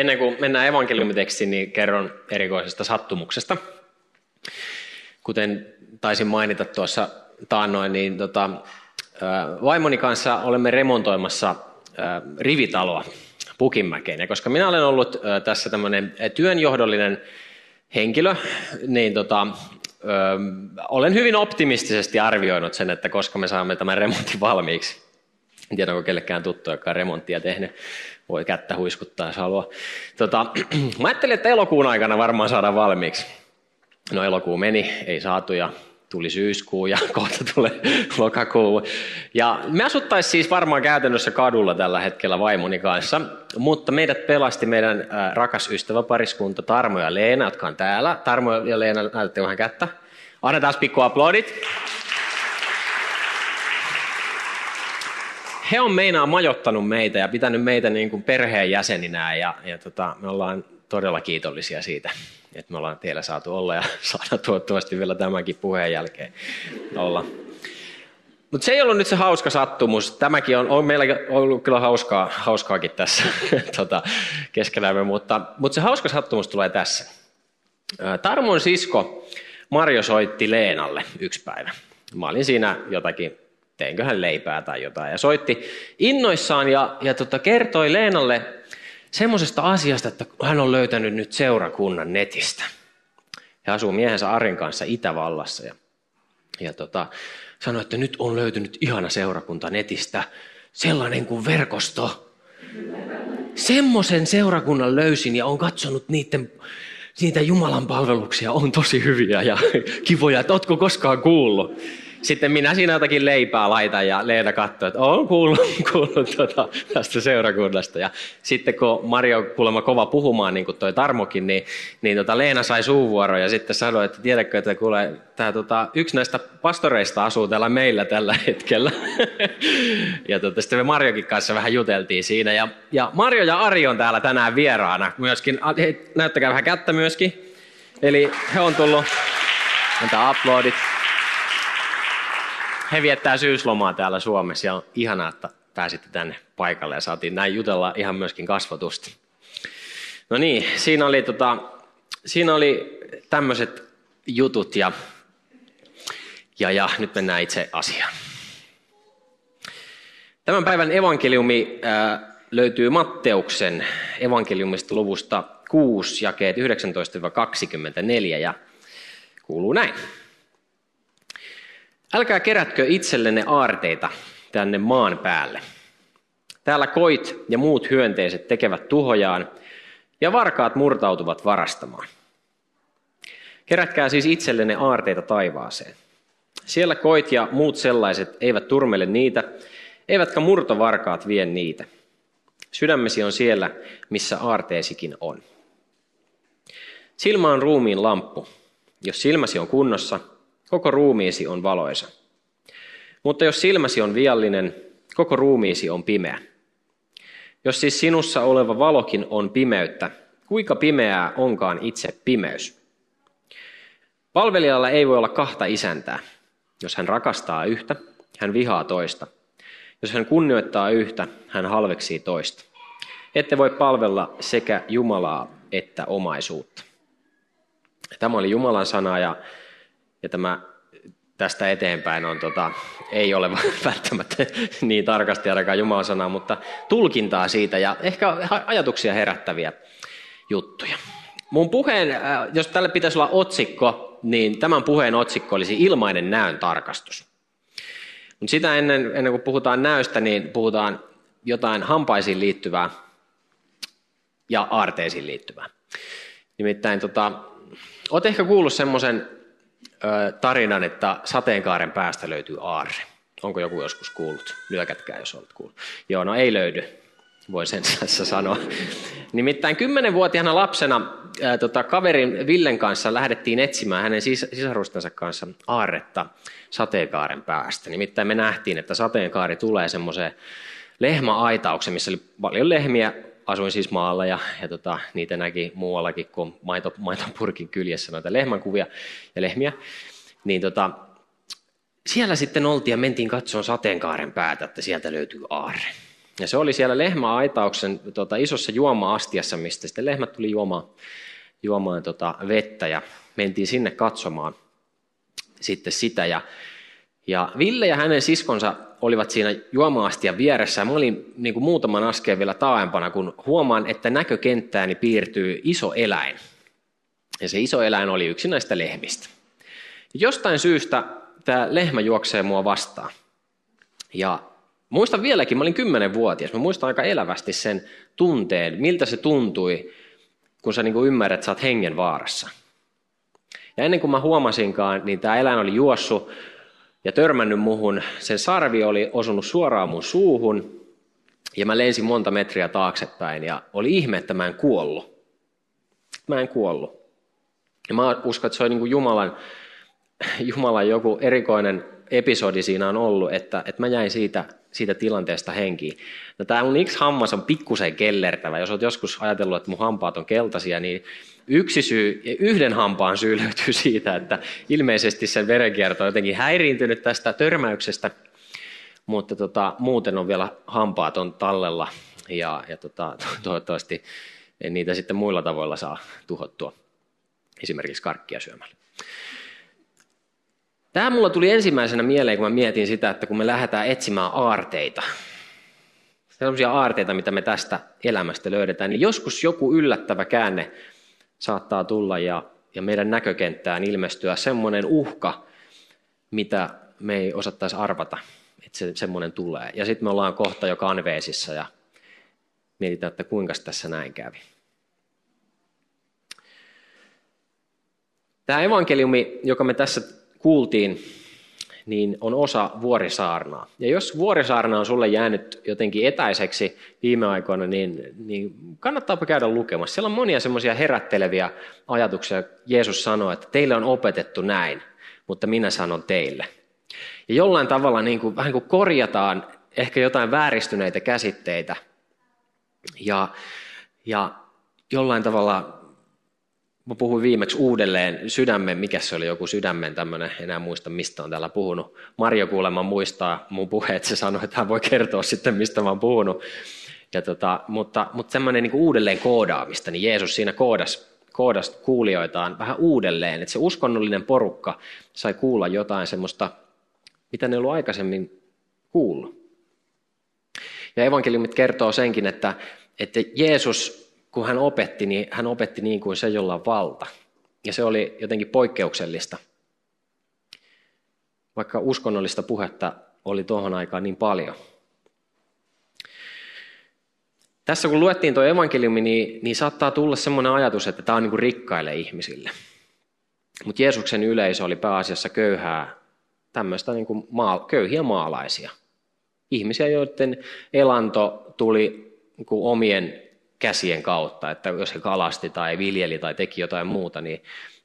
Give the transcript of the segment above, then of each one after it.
Ennen kuin mennään evankeliumitekstiin, niin kerron erikoisesta sattumuksesta. Kuten taisin mainita tuossa taannoin, niin tota, vaimoni kanssa olemme remontoimassa rivitaloa Pukinmäkeen. Ja koska minä olen ollut tässä tämmöinen työnjohdollinen henkilö, niin tota, ö, olen hyvin optimistisesti arvioinut sen, että koska me saamme tämän remontin valmiiksi. En tiedä, onko kellekään tuttu, joka on remonttia tehnyt. Voi kättä huiskuttaa, jos haluaa. Tota, mä ajattelin, että elokuun aikana varmaan saadaan valmiiksi. No elokuu meni, ei saatu ja tuli syyskuu ja kohta tulee lokakuu. Ja me asuttaisiin siis varmaan käytännössä kadulla tällä hetkellä vaimoni kanssa, mutta meidät pelasti meidän rakas ystäväpariskunta Tarmo ja Leena, jotka on täällä. Tarmo ja Leena, näytätte vähän kättä. Annetaan pikku aplodit. He on meinaa majottanut meitä ja pitänyt meitä niin kuin perheenjäseninä ja, ja tota, me ollaan todella kiitollisia siitä, että me ollaan teillä saatu olla ja saada toivottavasti vielä tämänkin puheen jälkeen olla. Mutta se ei ollut nyt se hauska sattumus. Tämäkin on, on meillä ollut kyllä hauskaa, hauskaakin tässä tota, keskenämme, mutta, mutta se hauska sattumus tulee tässä. Tarmon sisko Marjo soitti Leenalle yksi päivä. Mä olin siinä jotakin teinköhän leipää tai jotain. Ja soitti innoissaan ja, ja tota, kertoi Leenalle semmoisesta asiasta, että hän on löytänyt nyt seurakunnan netistä. Hän asuu miehensä Arin kanssa Itävallassa ja, ja tota, sanoi, että nyt on löytynyt ihana seurakunta netistä, sellainen kuin verkosto. Semmoisen seurakunnan löysin ja on katsonut niiden, niitä Jumalan palveluksia, on tosi hyviä ja kivoja, että ootko koskaan kuullut. Sitten minä siinä jotakin leipää laitan ja Leena katsoo, että on kuullut, kuullut tuota, tästä seurakunnasta. Ja sitten kun Mario kuulemma kova puhumaan, niin kuin toi Tarmokin, niin, niin tota Leena sai suuvuoron ja sitten sanoi, että tiedätkö, että kuule, tämä tota, yksi näistä pastoreista asuu täällä meillä tällä hetkellä. ja tota, sitten me Marjokin kanssa vähän juteltiin siinä. Ja, ja Marjo ja Ari on täällä tänään vieraana myöskin. Hei, näyttäkää vähän kättä myöskin. Eli he on tullut, antaa aplodit he viettää syyslomaa täällä Suomessa ja on ihanaa, että pääsitte tänne paikalle ja saatiin näin jutella ihan myöskin kasvatusta. No niin, siinä oli, tota, siinä oli tämmöiset jutut ja, ja, ja nyt mennään itse asiaan. Tämän päivän evankeliumi löytyy Matteuksen evankeliumista luvusta 6, jakeet 19-24 ja kuuluu näin. Älkää kerätkö itsellenne aarteita tänne maan päälle. Täällä koit ja muut hyönteiset tekevät tuhojaan, ja varkaat murtautuvat varastamaan. Kerätkää siis itsellenne aarteita taivaaseen. Siellä koit ja muut sellaiset eivät turmele niitä, eivätkä murtovarkaat vie niitä. Sydämesi on siellä, missä aarteesikin on. Silmä on ruumiin lamppu. Jos silmäsi on kunnossa, koko ruumiisi on valoisa. Mutta jos silmäsi on viallinen, koko ruumiisi on pimeä. Jos siis sinussa oleva valokin on pimeyttä, kuinka pimeää onkaan itse pimeys? Palvelijalla ei voi olla kahta isäntää. Jos hän rakastaa yhtä, hän vihaa toista. Jos hän kunnioittaa yhtä, hän halveksii toista. Ette voi palvella sekä Jumalaa että omaisuutta. Tämä oli Jumalan sana ja ja tämä tästä eteenpäin on, tota, ei ole välttämättä niin tarkasti ainakaan Jumalan sanaa, mutta tulkintaa siitä ja ehkä ajatuksia herättäviä juttuja. Mun puheen, äh, jos tälle pitäisi olla otsikko, niin tämän puheen otsikko olisi ilmainen näön tarkastus. Mutta sitä ennen, ennen kuin puhutaan näöstä, niin puhutaan jotain hampaisiin liittyvää ja aarteisiin liittyvää. Nimittäin tota, olet ehkä kuullut semmoisen tarinan, että sateenkaaren päästä löytyy aarre. Onko joku joskus kuullut? Lyökätkää, jos olet kuullut. Joo, no ei löydy. voi sen tässä sanoa. Nimittäin kymmenenvuotiaana lapsena ää, tota, kaverin Villen kanssa lähdettiin etsimään hänen sis- sisarustensa kanssa aarretta sateenkaaren päästä. Nimittäin me nähtiin, että sateenkaari tulee semmoiseen lehmäaitauksen, missä oli paljon lehmiä. Asuin siis maalla ja, ja tota, niitä näki muuallakin kuin maito, maitopurkin kyljessä noita lehmänkuvia ja lehmiä. Niin tota, siellä sitten oltiin ja mentiin katsomaan sateenkaaren päätä, että sieltä löytyy aarre. Ja se oli siellä lehmäaitauksen tota, isossa juoma-astiassa, mistä sitten lehmät tuli juomaan, juomaan tota, vettä ja mentiin sinne katsomaan sitten sitä. Ja, ja Ville ja hänen siskonsa olivat siinä juoma-astian vieressä. Mä olin niin kuin muutaman askeen vielä taaempana, kun huomaan, että näkökenttääni piirtyy iso eläin. Ja se iso eläin oli yksi näistä lehmistä. Jostain syystä tämä lehmä juoksee mua vastaan. Ja muistan vieläkin, mä olin kymmenenvuotias, mä muistan aika elävästi sen tunteen, miltä se tuntui, kun sä niin ymmärrät, että sä oot hengen vaarassa. Ja ennen kuin mä huomasinkaan, niin tämä eläin oli juossut ja törmännyt muhun. Sen sarvi oli osunut suoraan mun suuhun ja mä lensin monta metriä taaksepäin ja oli ihme, että mä en kuollut. Mä en kuollut. Ja mä uskon, että se oli niin kuin Jumalan, Jumalan joku erikoinen episodi siinä on ollut, että, että mä jäin siitä, siitä tilanteesta henkiin. No, tämä mun yksi hammas on pikkusen kellertävä. Jos olet joskus ajatellut, että mun hampaat on keltaisia, niin yksi syy, yhden hampaan syy löytyy siitä, että ilmeisesti sen verenkierto on jotenkin häiriintynyt tästä törmäyksestä, mutta tota, muuten on vielä hampaat on tallella ja, ja tota, toivottavasti niitä sitten muilla tavoilla saa tuhottua, esimerkiksi karkkia syömällä. Tämä mulla tuli ensimmäisenä mieleen, kun mä mietin sitä, että kun me lähdetään etsimään aarteita, sellaisia aarteita, mitä me tästä elämästä löydetään, niin joskus joku yllättävä käänne saattaa tulla ja, ja meidän näkökenttään ilmestyä semmoinen uhka, mitä me ei osattaisi arvata, että se, semmoinen tulee. Ja sitten me ollaan kohta jo kanveesissa ja mietitään, että kuinka tässä näin kävi. Tämä evankeliumi, joka me tässä kuultiin, niin on osa vuorisaarnaa. Ja jos vuorisaarna on sulle jäänyt jotenkin etäiseksi viime aikoina, niin, niin kannattaapa käydä lukemassa. Siellä on monia semmoisia herätteleviä ajatuksia. Jeesus sanoi, että teille on opetettu näin, mutta minä sanon teille. Ja jollain tavalla niin kuin, vähän kuin korjataan ehkä jotain vääristyneitä käsitteitä ja, ja jollain tavalla Mä puhuin viimeksi uudelleen sydämen, mikä se oli joku sydämen tämmöinen, enää muista mistä on täällä puhunut. Marjo kuulemma muistaa mun puheet, se sanoi, että hän voi kertoa sitten mistä mä oon puhunut. Ja tota, mutta, mutta semmoinen niin uudelleen koodaamista, niin Jeesus siinä koodas, koodas kuulijoitaan vähän uudelleen, että se uskonnollinen porukka sai kuulla jotain semmoista, mitä ne ollut aikaisemmin kuullut. Ja evankeliumit kertoo senkin, että, että Jeesus kun hän opetti, niin hän opetti niin kuin se, jolla on valta. Ja se oli jotenkin poikkeuksellista. Vaikka uskonnollista puhetta oli tuohon aikaan niin paljon. Tässä kun luettiin tuo evankeliumi, niin, niin saattaa tulla sellainen ajatus, että tämä on niin kuin rikkaille ihmisille. Mutta Jeesuksen yleisö oli pääasiassa köyhää, tämmöistä niin kuin maa, köyhiä maalaisia. Ihmisiä, joiden elanto tuli niin kuin omien käsien kautta, että jos he kalasti tai viljeli tai teki jotain muuta, niin,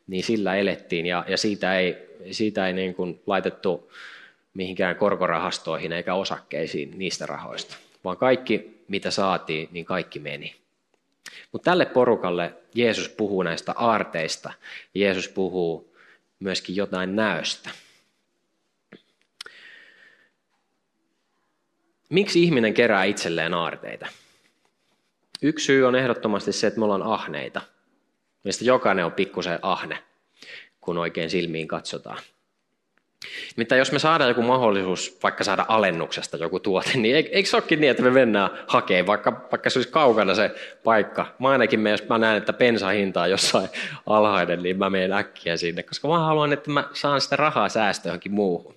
niin sillä elettiin ja, ja siitä ei, siitä ei niin kuin laitettu mihinkään korkorahastoihin eikä osakkeisiin niistä rahoista, vaan kaikki mitä saatiin, niin kaikki meni. Mutta tälle porukalle Jeesus puhuu näistä aarteista Jeesus puhuu myöskin jotain näöstä. Miksi ihminen kerää itselleen aarteita? Yksi syy on ehdottomasti se, että me ollaan ahneita. Meistä jokainen on pikkusen ahne, kun oikein silmiin katsotaan. Mitä jos me saadaan joku mahdollisuus vaikka saada alennuksesta joku tuote, niin eikö se olekin niin, että me mennään hakemaan, vaikka, vaikka se olisi kaukana se paikka. Mä ainakin me, jos mä näen, että hinta on jossain alhainen, niin mä menen äkkiä sinne, koska mä haluan, että mä saan sitä rahaa säästöä johonkin muuhun.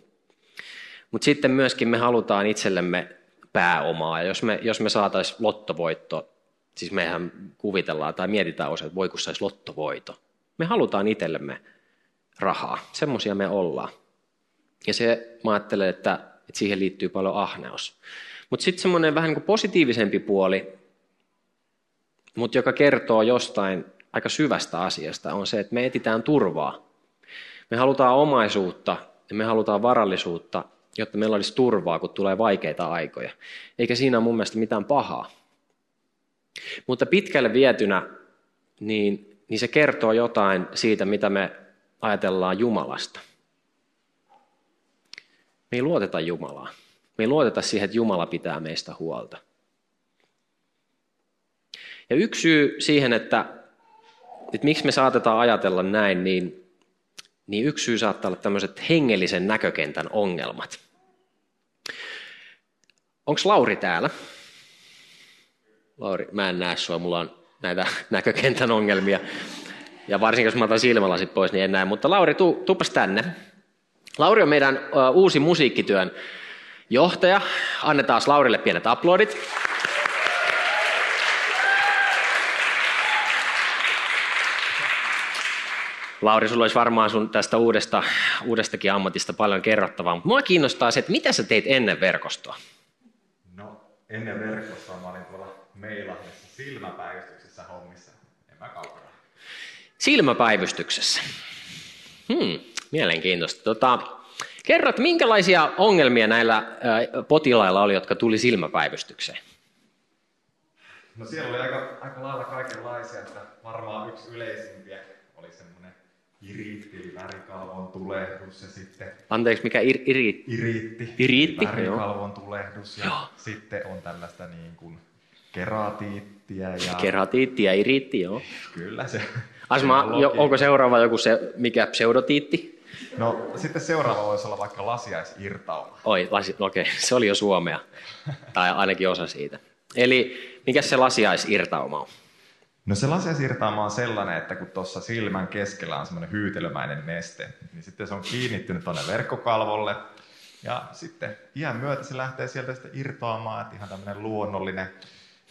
Mutta sitten myöskin me halutaan itsellemme pääomaa, ja jos me, jos me saataisiin lottovoitto Siis mehän kuvitellaan tai mietitään osa, että voi kun saisi lottovoito. Me halutaan itsellemme rahaa. Semmoisia me ollaan. Ja se, mä ajattelen, että, että siihen liittyy paljon ahneus. Mutta sitten semmoinen vähän niin kuin positiivisempi puoli, mutta joka kertoo jostain aika syvästä asiasta, on se, että me etitään turvaa. Me halutaan omaisuutta ja me halutaan varallisuutta, jotta meillä olisi turvaa, kun tulee vaikeita aikoja. Eikä siinä ole mun mielestä mitään pahaa. Mutta pitkälle vietynä, niin, niin se kertoo jotain siitä, mitä me ajatellaan Jumalasta. Me ei luoteta Jumalaa. Me ei luoteta siihen, että Jumala pitää meistä huolta. Ja yksi syy siihen, että, että miksi me saatetaan ajatella näin, niin, niin yksi syy saattaa olla tämmöiset hengellisen näkökentän ongelmat. Onko Lauri täällä? Lauri, mä en näe sua, mulla on näitä näkökentän ongelmia. Ja varsinkin jos mä otan silmälasit pois, niin en näe. Mutta Lauri, tuu, tuupas tänne. Lauri on meidän uh, uusi musiikkityön johtaja. Annetaan Laurille pienet aplodit. Lauri, sulla olisi varmaan sun tästä uudesta, uudestakin ammatista paljon kerrottavaa, mutta mua kiinnostaa se, että mitä sä teit ennen verkostoa? No, ennen verkostoa mä olin tuolla Meilahdessa silmäpäivystyksessä hommissa, en mä kaukana. Silmäpäivystyksessä. Hmm, mielenkiintoista. Tota, kerrot, minkälaisia ongelmia näillä potilailla oli, jotka tuli silmäpäivystykseen? No siellä oli aika, aika lailla kaikenlaisia, että varmaan yksi yleisimpiä oli semmoinen iriitti, värikalvon tulehdus ja sitten... Anteeksi, mikä ir, iri... iriitti? Iriitti, Värikalvon joo. tulehdus ja joo. sitten on tällaista niin kuin keratiittia ja... Keratiitti ja iriitti, joo. Kyllä se... Asma, jo, onko seuraava joku se, mikä pseudotiitti? No sitten seuraava voisi olla vaikka lasiaisirtauma. Oi, lasi, no okei, se oli jo suomea, tai ainakin osa siitä. Eli mikä se lasiaisirtauma on? No se lasiaisirtauma on sellainen, että kun tuossa silmän keskellä on semmoinen hyytelömäinen neste, niin sitten se on kiinnittynyt tuonne verkkokalvolle, ja sitten iän myötä se lähtee sieltä sitten irtoamaan, että ihan tämmöinen luonnollinen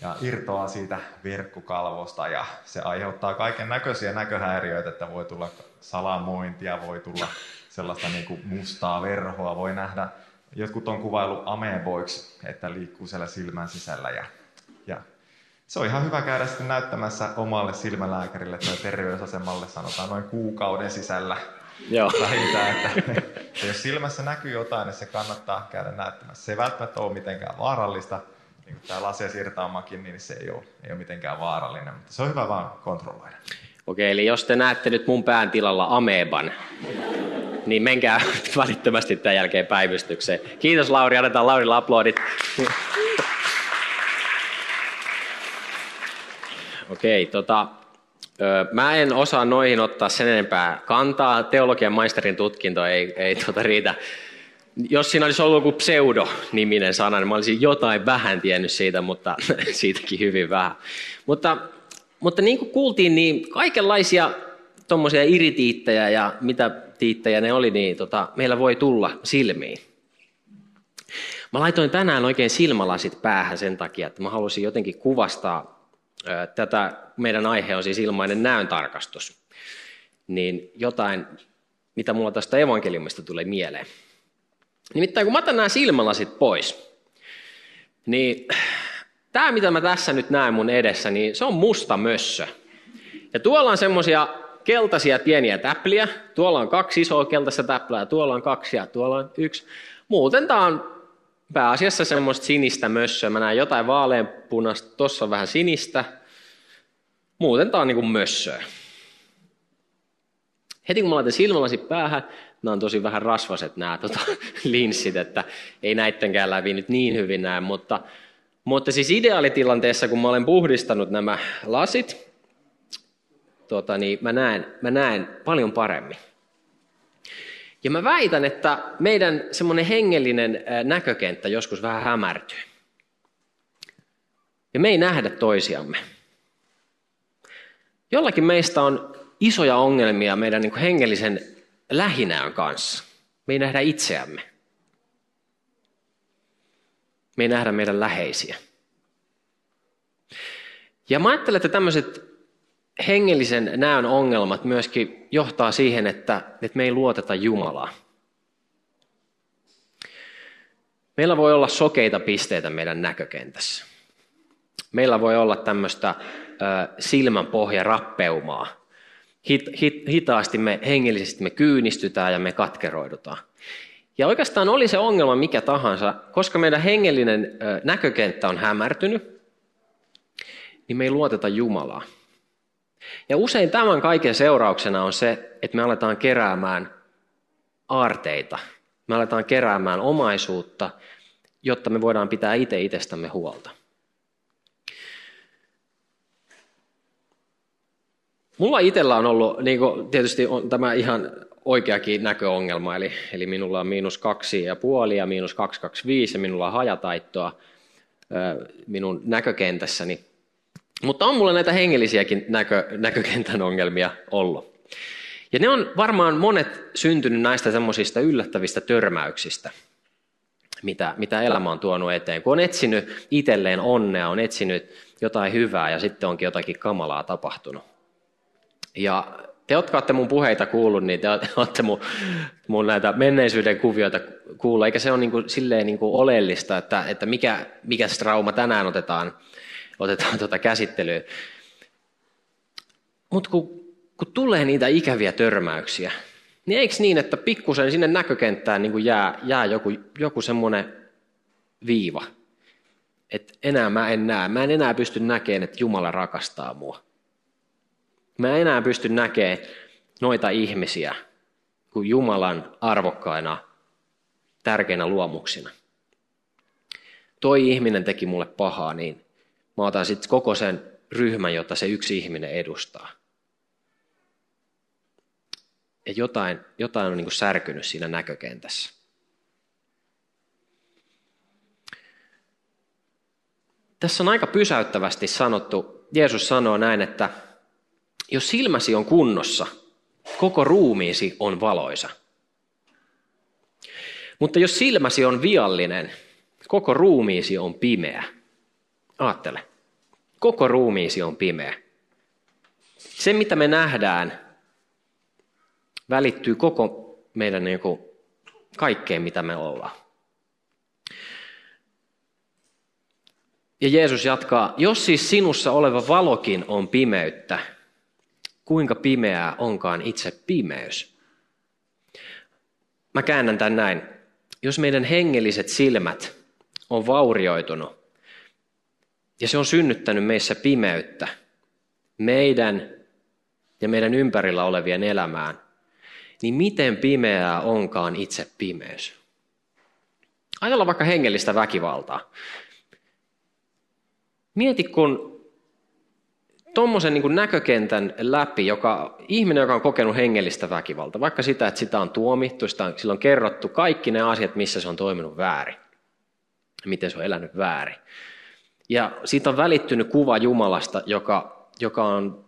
ja irtoaa siitä verkkokalvosta ja se aiheuttaa kaiken näköisiä näköhäiriöitä, että voi tulla salamointia, voi tulla sellaista niin kuin mustaa verhoa, voi nähdä, jotkut on kuvailu ameboiksi, että liikkuu siellä silmän sisällä ja, ja se on ihan hyvä käydä sitten näyttämässä omalle silmälääkärille tai terveysasemalle, sanotaan noin kuukauden sisällä Joo. vähintään, että, että jos silmässä näkyy jotain, niin se kannattaa käydä näyttämässä. Se ei välttämättä ole mitenkään vaarallista, niin kuin tämä lasiasirtaamakin, niin se ei ole, ei ole mitenkään vaarallinen, mutta se on hyvä vaan kontrolloida. Okei, eli jos te näette nyt mun pään tilalla ameban, niin menkää välittömästi tämän jälkeen päivystykseen. Kiitos Lauri, annetaan Laurille aplodit. Okei, tota, Mä en osaa noihin ottaa sen enempää kantaa. Teologian maisterin tutkinto ei, ei tuota riitä jos siinä olisi ollut joku pseudo-niminen sana, niin mä olisin jotain vähän tiennyt siitä, mutta siitäkin hyvin vähän. Mutta, mutta niin kuin kuultiin, niin kaikenlaisia tuommoisia iritiittejä ja mitä tiittejä ne oli, niin tota, meillä voi tulla silmiin. Mä laitoin tänään oikein silmälasit päähän sen takia, että mä halusin jotenkin kuvastaa ö, tätä, meidän aihe on siis ilmainen näöntarkastus, niin jotain, mitä mulla tästä evankeliumista tulee mieleen. Nimittäin kun mä otan nämä silmälasit pois, niin tämä mitä mä tässä nyt näen mun edessä, niin se on musta mössö. Ja tuolla on semmosia keltaisia pieniä täpliä, tuolla on kaksi isoa keltaista täplää, tuolla on kaksi ja tuolla on yksi. Muuten tämä on pääasiassa semmoista sinistä mössöä. Mä näen jotain vaaleanpunasta, tuossa on vähän sinistä. Muuten tämä on niin kuin mössöä. Heti kun mä laitan silmälasit päähän, nämä on tosi vähän rasvaset nämä tota, linssit, että ei näittenkään läpi nyt niin hyvin näe, mutta, mutta siis ideaalitilanteessa, kun mä olen puhdistanut nämä lasit, tota, niin mä näen, mä näen paljon paremmin. Ja mä väitän, että meidän semmoinen hengellinen näkökenttä joskus vähän hämärtyy. Ja me ei nähdä toisiamme. Jollakin meistä on isoja ongelmia meidän niin hengellisen lähinään kanssa. Me ei nähdä itseämme. Me ei nähdä meidän läheisiä. Ja mä ajattelen, että tämmöiset hengellisen näön ongelmat myöskin johtaa siihen, että, että me ei luoteta Jumalaa. Meillä voi olla sokeita pisteitä meidän näkökentässä. Meillä voi olla tämmöistä silmän pohja rappeumaa. Hit, hit, hitaasti me hengellisesti me kyynistytään ja me katkeroidutaan. Ja oikeastaan oli se ongelma mikä tahansa, koska meidän hengellinen näkökenttä on hämärtynyt, niin me ei luoteta Jumalaa. Ja usein tämän kaiken seurauksena on se, että me aletaan keräämään aarteita. Me aletaan keräämään omaisuutta, jotta me voidaan pitää itse itsestämme huolta. Mulla itsellä on ollut, niin kuin tietysti on tämä ihan oikeakin näköongelma, eli, eli minulla on miinus kaksi ja puoli ja miinus 225 ja minulla on hajataittoa minun näkökentässäni. Mutta on mulla näitä hengellisiäkin näkö, näkökentän ongelmia ollut. Ja ne on varmaan monet syntynyt näistä semmoisista yllättävistä törmäyksistä, mitä, mitä elämä on tuonut eteen. Kun on etsinyt itselleen onnea, on etsinyt jotain hyvää ja sitten onkin jotakin kamalaa tapahtunut. Ja te, jotka olette mun puheita kuullut, niin te olette mun, mun näitä menneisyyden kuvioita kuullut, eikä se ole niin kuin, silleen niin kuin oleellista, että, että mikä, mikä trauma tänään otetaan, otetaan tuota käsittelyyn. Mutta kun, kun tulee niitä ikäviä törmäyksiä, niin eikö niin, että pikkusen sinne näkökenttään niin kuin jää, jää joku, joku semmoinen viiva, että enää mä en näe, mä en enää pysty näkemään, että Jumala rakastaa mua. Mä en enää pysty näkemään noita ihmisiä kuin Jumalan arvokkaina, tärkeinä luomuksina. Toi ihminen teki mulle pahaa, niin mä otan sitten koko sen ryhmän, jota se yksi ihminen edustaa. Ja jotain, jotain on niin särkynyt siinä näkökentässä. Tässä on aika pysäyttävästi sanottu, Jeesus sanoo näin, että jos silmäsi on kunnossa, koko ruumiisi on valoisa. Mutta jos silmäsi on viallinen, koko ruumiisi on pimeä. Aattele. Koko ruumiisi on pimeä. Se, mitä me nähdään, välittyy koko meidän niin kuin, kaikkeen, mitä me ollaan. Ja Jeesus jatkaa, jos siis sinussa oleva valokin on pimeyttä, kuinka pimeää onkaan itse pimeys. Mä käännän tämän näin. Jos meidän hengelliset silmät on vaurioitunut ja se on synnyttänyt meissä pimeyttä, meidän ja meidän ympärillä olevien elämään, niin miten pimeää onkaan itse pimeys? Ajatellaan vaikka hengellistä väkivaltaa. Mieti, kun tuommoisen niin näkökentän läpi, joka, ihminen, joka on kokenut hengellistä väkivaltaa, vaikka sitä, että sitä on tuomittu, sitä on, sillä on kerrottu kaikki ne asiat, missä se on toiminut väärin, miten se on elänyt väärin. Ja siitä on välittynyt kuva Jumalasta, joka, joka on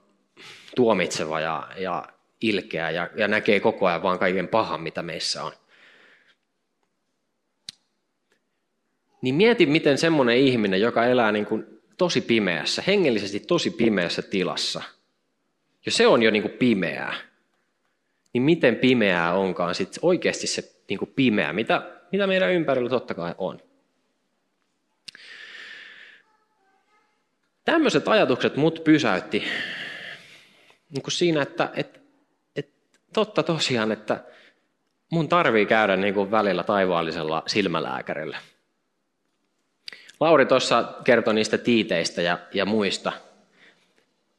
tuomitseva ja, ja ilkeä ja, ja näkee koko ajan vaan kaiken pahan, mitä meissä on. Niin mieti, miten semmoinen ihminen, joka elää niin kuin tosi pimeässä, hengellisesti tosi pimeässä tilassa, jos se on jo niin kuin pimeää, niin miten pimeää onkaan sitten oikeasti se niin kuin pimeä, mitä, mitä meidän ympärillä totta kai on. Tämmöiset ajatukset mut pysäytti niin kuin siinä, että et, et, totta tosiaan, että mun tarvii käydä niin kuin välillä taivaallisella silmälääkärillä. Lauri tuossa kertoi niistä tiiteistä ja, ja muista.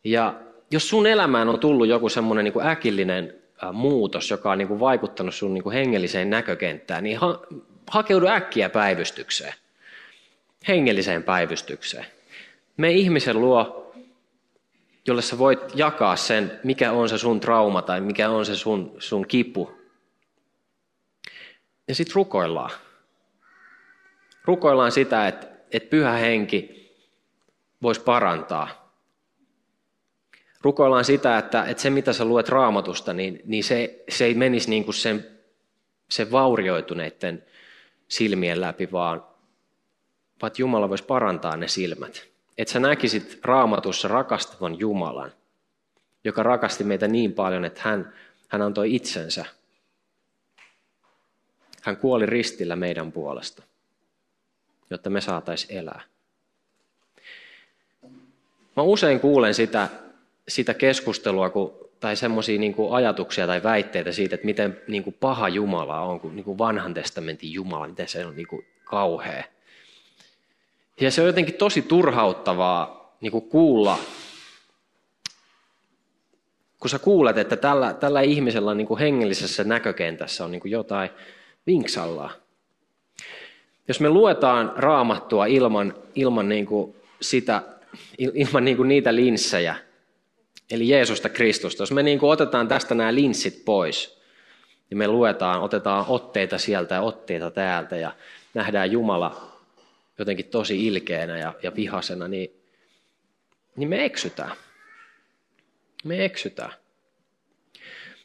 Ja jos sun elämään on tullut joku semmoinen niin äkillinen muutos, joka on niin kuin vaikuttanut sun niin kuin hengelliseen näkökenttään, niin ha, hakeudu äkkiä päivystykseen, hengelliseen päivystykseen. Me ihmisen luo, jolle sä voit jakaa sen, mikä on se sun trauma tai mikä on se sun, sun kipu. Ja sitten rukoillaan. Rukoillaan sitä, että että pyhä henki voisi parantaa. Rukoillaan sitä, että, että se mitä sä luet raamatusta, niin, niin se, se ei menisi niin kuin sen, sen vaurioituneiden silmien läpi, vaan, vaan Jumala voisi parantaa ne silmät. Että sä näkisit raamatussa rakastavan Jumalan, joka rakasti meitä niin paljon, että hän, hän antoi itsensä. Hän kuoli ristillä meidän puolesta. Jotta me saataisiin elää. Mä usein kuulen sitä, sitä keskustelua kun, tai semmoisia niin ajatuksia tai väitteitä siitä, että miten niin kuin paha Jumala on, kuin, niin kuin vanhan testamentin Jumala, miten se on niin kuin kauhea. Ja se on jotenkin tosi turhauttavaa niin kuin kuulla, kun sä kuulet, että tällä, tällä ihmisellä niin kuin hengellisessä näkökentässä on niin kuin jotain vinksallaa. Jos me luetaan raamattua ilman, ilman niin kuin sitä ilman niin kuin niitä linssejä, eli Jeesusta Kristusta. Jos me niin kuin otetaan tästä nämä linssit pois, ja me luetaan, otetaan otteita sieltä ja otteita täältä, ja nähdään Jumala jotenkin tosi ilkeänä ja, ja vihasena, niin, niin me eksytään. Me eksytään.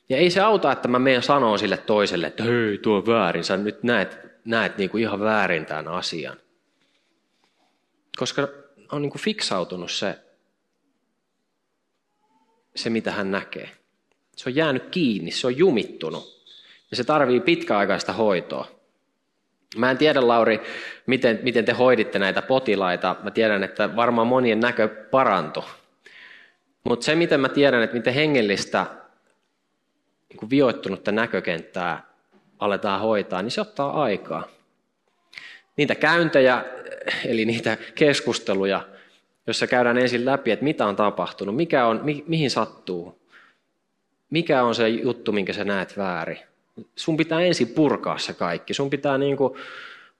Ja ei se auta, että mä menen sanoa sille toiselle, että hei, tuo on väärin, sä nyt näet, näet niin kuin ihan väärin tämän asian. Koska on niin kuin fiksautunut se, se, mitä hän näkee. Se on jäänyt kiinni, se on jumittunut. Ja se tarvii pitkäaikaista hoitoa. Mä en tiedä, Lauri, miten, miten te hoiditte näitä potilaita. Mä tiedän, että varmaan monien näkö parantui. Mutta se, miten mä tiedän, että miten hengellistä niin vioittunutta näkökenttää aletaan hoitaa, niin se ottaa aikaa niitä käyntejä, eli niitä keskusteluja, jossa käydään ensin läpi, että mitä on tapahtunut, mikä on, mi, mihin sattuu, mikä on se juttu, minkä sä näet väärin. Sun pitää ensin purkaa se kaikki. Sun pitää niin kuin,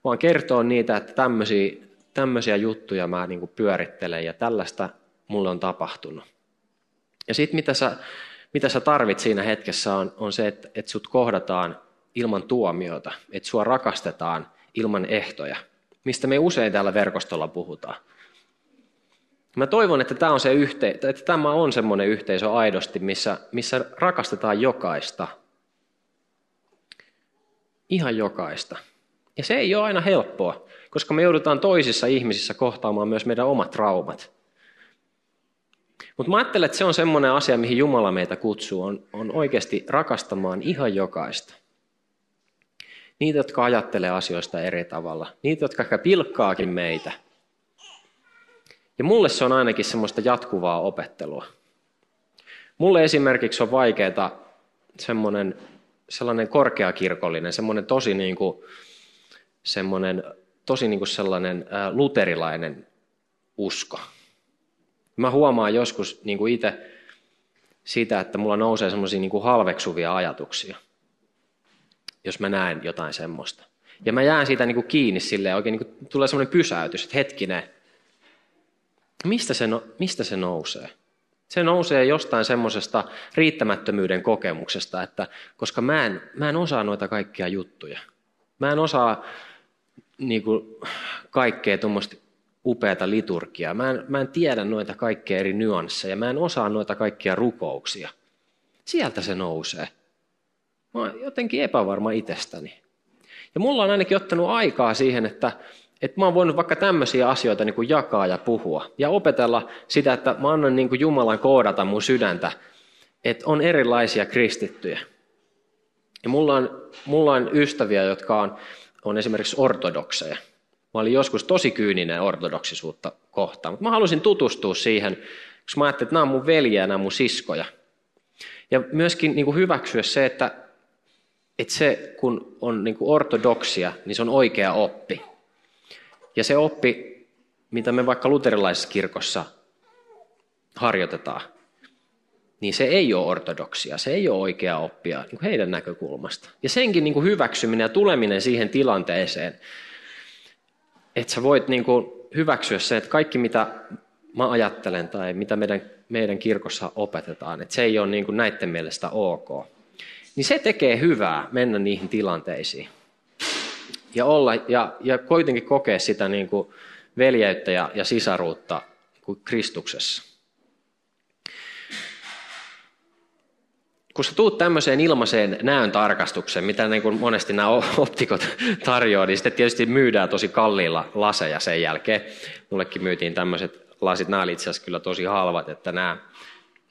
vaan kertoa niitä, että tämmöisiä, tämmöisiä juttuja mä niin kuin pyörittelen ja tällaista mulle on tapahtunut. Ja sitten mitä sä, mitä sä tarvit siinä hetkessä on, on se, että, että sut kohdataan ilman tuomiota, että sua rakastetaan ilman ehtoja, mistä me usein täällä verkostolla puhutaan. Mä toivon, että tämä on, se yhte, että tämä on semmoinen yhteisö aidosti, missä, missä rakastetaan jokaista. Ihan jokaista. Ja se ei ole aina helppoa, koska me joudutaan toisissa ihmisissä kohtaamaan myös meidän omat traumat. Mutta mä ajattelen, että se on semmoinen asia, mihin Jumala meitä kutsuu, on, on oikeasti rakastamaan ihan jokaista. Niitä, jotka ajattelee asioista eri tavalla. Niitä, jotka ehkä pilkkaakin meitä. Ja mulle se on ainakin semmoista jatkuvaa opettelua. Mulle esimerkiksi on vaikeaa semmoinen, sellainen korkeakirkollinen, semmoinen tosi, niin kuin, semmoinen, tosi niin kuin sellainen luterilainen usko. Mä huomaan joskus niin kuin itse siitä, että mulla nousee semmoisia niin halveksuvia ajatuksia jos mä näen jotain semmoista. Ja mä jään siitä niin kuin kiinni silleen, oikein niin kuin tulee semmoinen pysäytys, että hetkinen, mistä se, no, mistä se nousee? Se nousee jostain semmoisesta riittämättömyyden kokemuksesta, että koska mä en, mä en osaa noita kaikkia juttuja. Mä en osaa niin kuin, kaikkea tuommoista upeata liturgiaa. Mä en, mä en tiedä noita kaikkia eri nyansseja. Mä en osaa noita kaikkia rukouksia. Sieltä se nousee. Mä oon jotenkin epävarma itsestäni. Ja mulla on ainakin ottanut aikaa siihen, että, että mä oon voinut vaikka tämmöisiä asioita niin kuin jakaa ja puhua. Ja opetella sitä, että mä annan niin kuin Jumalan koodata mun sydäntä, että on erilaisia kristittyjä. Ja mulla on, mulla on ystäviä, jotka on, on esimerkiksi ortodokseja. Mä olin joskus tosi kyyninen ortodoksisuutta kohtaan, mutta mä halusin tutustua siihen, koska mä ajattelin, että nämä on mun veljiä ja nämä on mun siskoja. Ja myöskin niin kuin hyväksyä se, että että se, kun on niin kuin ortodoksia, niin se on oikea oppi. Ja se oppi, mitä me vaikka luterilaisessa kirkossa harjoitetaan, niin se ei ole ortodoksia, se ei ole oikea oppia niin kuin heidän näkökulmasta. Ja senkin niin kuin hyväksyminen ja tuleminen siihen tilanteeseen, että sä voit niin kuin hyväksyä se, että kaikki mitä mä ajattelen tai mitä meidän, meidän kirkossa opetetaan, että se ei ole niin kuin näiden mielestä ok niin se tekee hyvää mennä niihin tilanteisiin. Ja, olla, ja, ja kuitenkin kokea sitä niin kuin veljeyttä ja, ja sisaruutta kuin Kristuksessa. Kun sä tuut tämmöiseen ilmaiseen näön tarkastukseen, mitä niin kuin monesti nämä optikot tarjoaa, niin sitten tietysti myydään tosi kalliilla laseja sen jälkeen. Mullekin myytiin tämmöiset lasit, nämä oli itse asiassa kyllä tosi halvat, että nämä,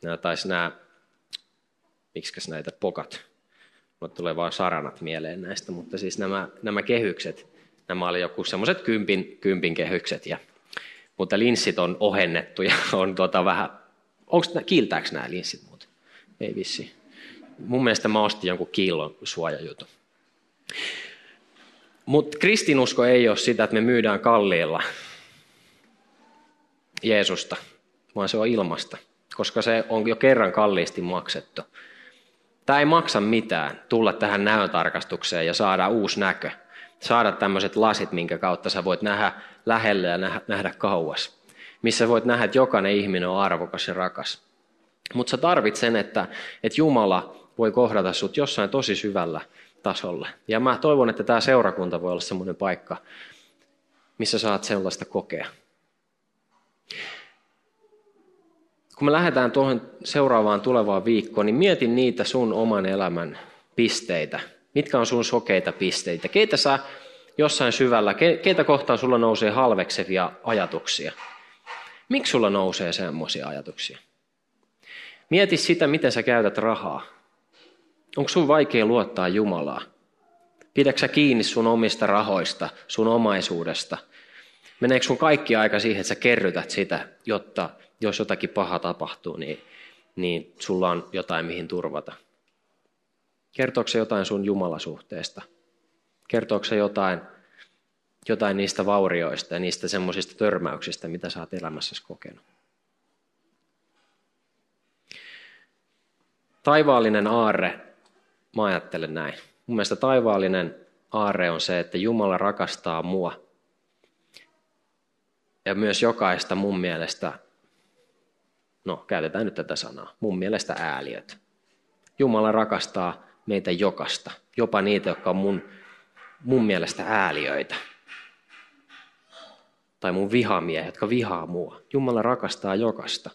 nämä taisi nämä, miksi näitä pokat, Mulle tulee vain saranat mieleen näistä, mutta siis nämä, nämä kehykset, Nämä oli joku semmoiset kympin, kympin kehykset, ja, mutta linssit on ohennettu ja on tota vähän, onko kiiltääkö nämä linssit muuten? Ei vissi. Mun mielestä mä ostin jonkun kiillon suojajutun. Mutta kristinusko ei ole sitä, että me myydään kalliilla Jeesusta, vaan se on ilmasta, koska se on jo kerran kalliisti maksettu. Tämä ei maksa mitään tulla tähän näötarkastukseen ja saada uusi näkö. Saada tämmöiset lasit, minkä kautta sä voit nähdä lähelle ja nähdä kauas. Missä voit nähdä, että jokainen ihminen on arvokas ja rakas. Mutta sä tarvit sen, että, että Jumala voi kohdata sut jossain tosi syvällä tasolla. Ja mä toivon, että tämä seurakunta voi olla semmoinen paikka, missä saat sellaista kokea. Kun me lähdetään tuohon seuraavaan tulevaan viikkoon, niin mietin niitä sun oman elämän pisteitä. Mitkä on sun sokeita pisteitä? Keitä sä jossain syvällä, keitä kohtaan sulla nousee halveksevia ajatuksia? Miksi sulla nousee semmoisia ajatuksia? Mieti sitä, miten sä käytät rahaa. Onko sun vaikea luottaa Jumalaa? Pidätkö sä kiinni sun omista rahoista, sun omaisuudesta? Meneekö sun kaikki aika siihen, että sä kerrytät sitä, jotta jos jotakin paha tapahtuu, niin, niin sulla on jotain mihin turvata? Kertooko se jotain sun Jumalasuhteesta? Kertooko se jotain, jotain niistä vaurioista ja niistä semmoisista törmäyksistä, mitä sä oot elämässäsi kokenut? Taivaallinen aarre Mä ajattelen näin. Mun mielestä taivaallinen aarre on se, että Jumala rakastaa mua. Ja myös jokaista mun mielestä, no käytetään nyt tätä sanaa, mun mielestä ääliöt. Jumala rakastaa meitä jokasta, jopa niitä, jotka on mun, mun mielestä ääliöitä. Tai mun vihamiehiä, jotka vihaa mua. Jumala rakastaa jokasta.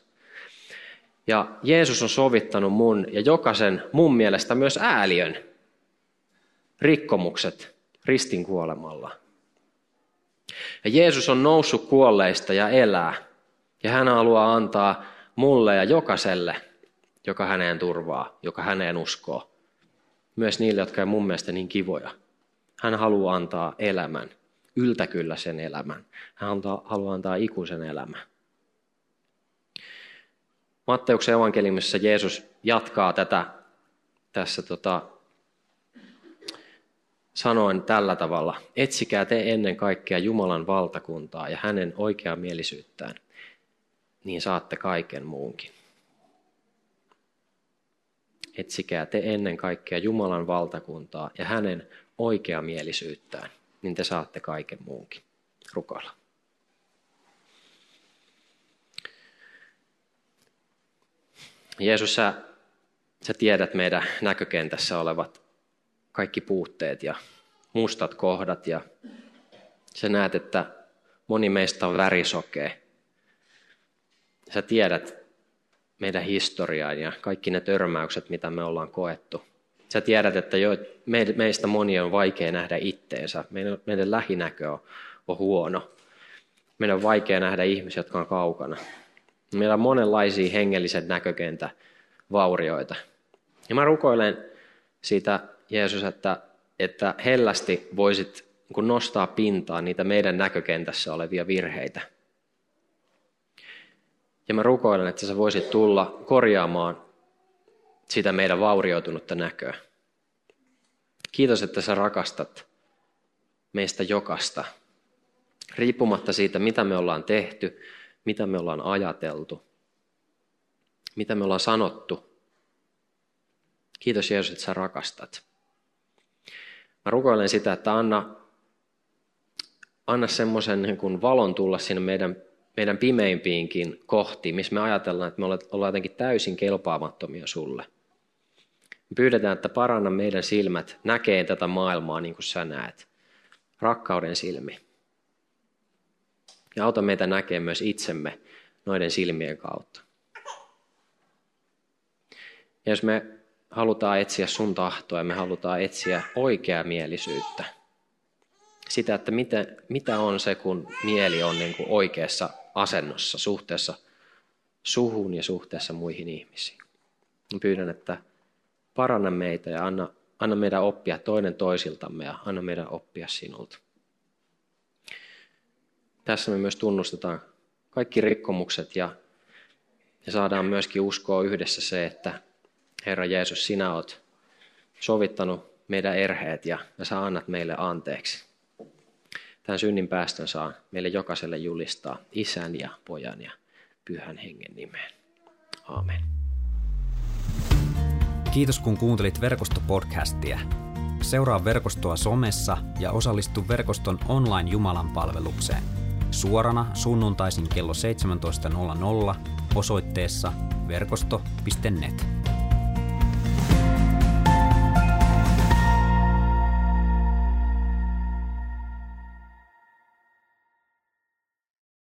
Ja Jeesus on sovittanut mun ja jokaisen mun mielestä myös ääliön rikkomukset ristin kuolemalla. Ja Jeesus on noussut kuolleista ja elää. Ja hän haluaa antaa mulle ja jokaiselle, joka häneen turvaa, joka häneen uskoo. Myös niille, jotka on mun mielestä niin kivoja. Hän haluaa antaa elämän, yltäkyllä sen elämän. Hän haluaa antaa ikuisen elämän. Matteuksen evankeliumissa Jeesus jatkaa tätä tässä tota, sanoen tällä tavalla. Etsikää te ennen kaikkea Jumalan valtakuntaa ja hänen oikeamielisyyttään, niin saatte kaiken muunkin. Etsikää te ennen kaikkea Jumalan valtakuntaa ja hänen oikeamielisyyttään, niin te saatte kaiken muunkin. Rukoilla. Jeesus, sä, sä tiedät meidän näkökentässä olevat kaikki puutteet ja mustat kohdat ja sä näet, että moni meistä on värisokea. Sä tiedät meidän historiaa ja kaikki ne törmäykset, mitä me ollaan koettu. Sä tiedät, että jo, meistä moni on vaikea nähdä itteensä. Meidän, meidän lähinäkö on, on huono. Meidän on vaikea nähdä ihmisiä, jotka on kaukana. Meillä on monenlaisia hengellisen näkökentä vaurioita. Ja mä rukoilen siitä, Jeesus, että, että hellästi voisit niin nostaa pintaan niitä meidän näkökentässä olevia virheitä. Ja mä rukoilen, että sä voisit tulla korjaamaan sitä meidän vaurioitunutta näköä. Kiitos, että sä rakastat meistä jokasta. Riippumatta siitä, mitä me ollaan tehty, mitä me ollaan ajateltu, mitä me ollaan sanottu. Kiitos Jeesus, että sä rakastat. Mä rukoilen sitä, että anna, anna semmoisen niin valon tulla sinne meidän, meidän pimeimpiinkin kohtiin, missä me ajatellaan, että me ollaan jotenkin täysin kelpaamattomia sulle. Me pyydetään, että paranna meidän silmät näkee tätä maailmaa niin kuin sä näet. Rakkauden silmi. Ja auta meitä näkemään myös itsemme noiden silmien kautta. Ja jos me halutaan etsiä sun tahtoa ja me halutaan etsiä oikeamielisyyttä, sitä, että mitä, mitä on se, kun mieli on niin kuin oikeassa asennossa suhteessa suhun ja suhteessa muihin ihmisiin. Pyydän, että paranna meitä ja anna, anna meidän oppia toinen toisiltamme ja anna meidän oppia sinulta. tässä me myös tunnustetaan kaikki rikkomukset ja, ja saadaan myöskin uskoa yhdessä se, että Herra Jeesus, sinä olet sovittanut meidän erheet ja, ja sä annat meille anteeksi. Tämän synnin päästön saa meille jokaiselle julistaa isän ja pojan ja pyhän hengen nimeen. Aamen. Kiitos kun kuuntelit verkostopodcastia. Seuraa verkostoa somessa ja osallistu verkoston online Jumalan palvelukseen. Suorana sunnuntaisin kello 17.00 osoitteessa verkosto.net.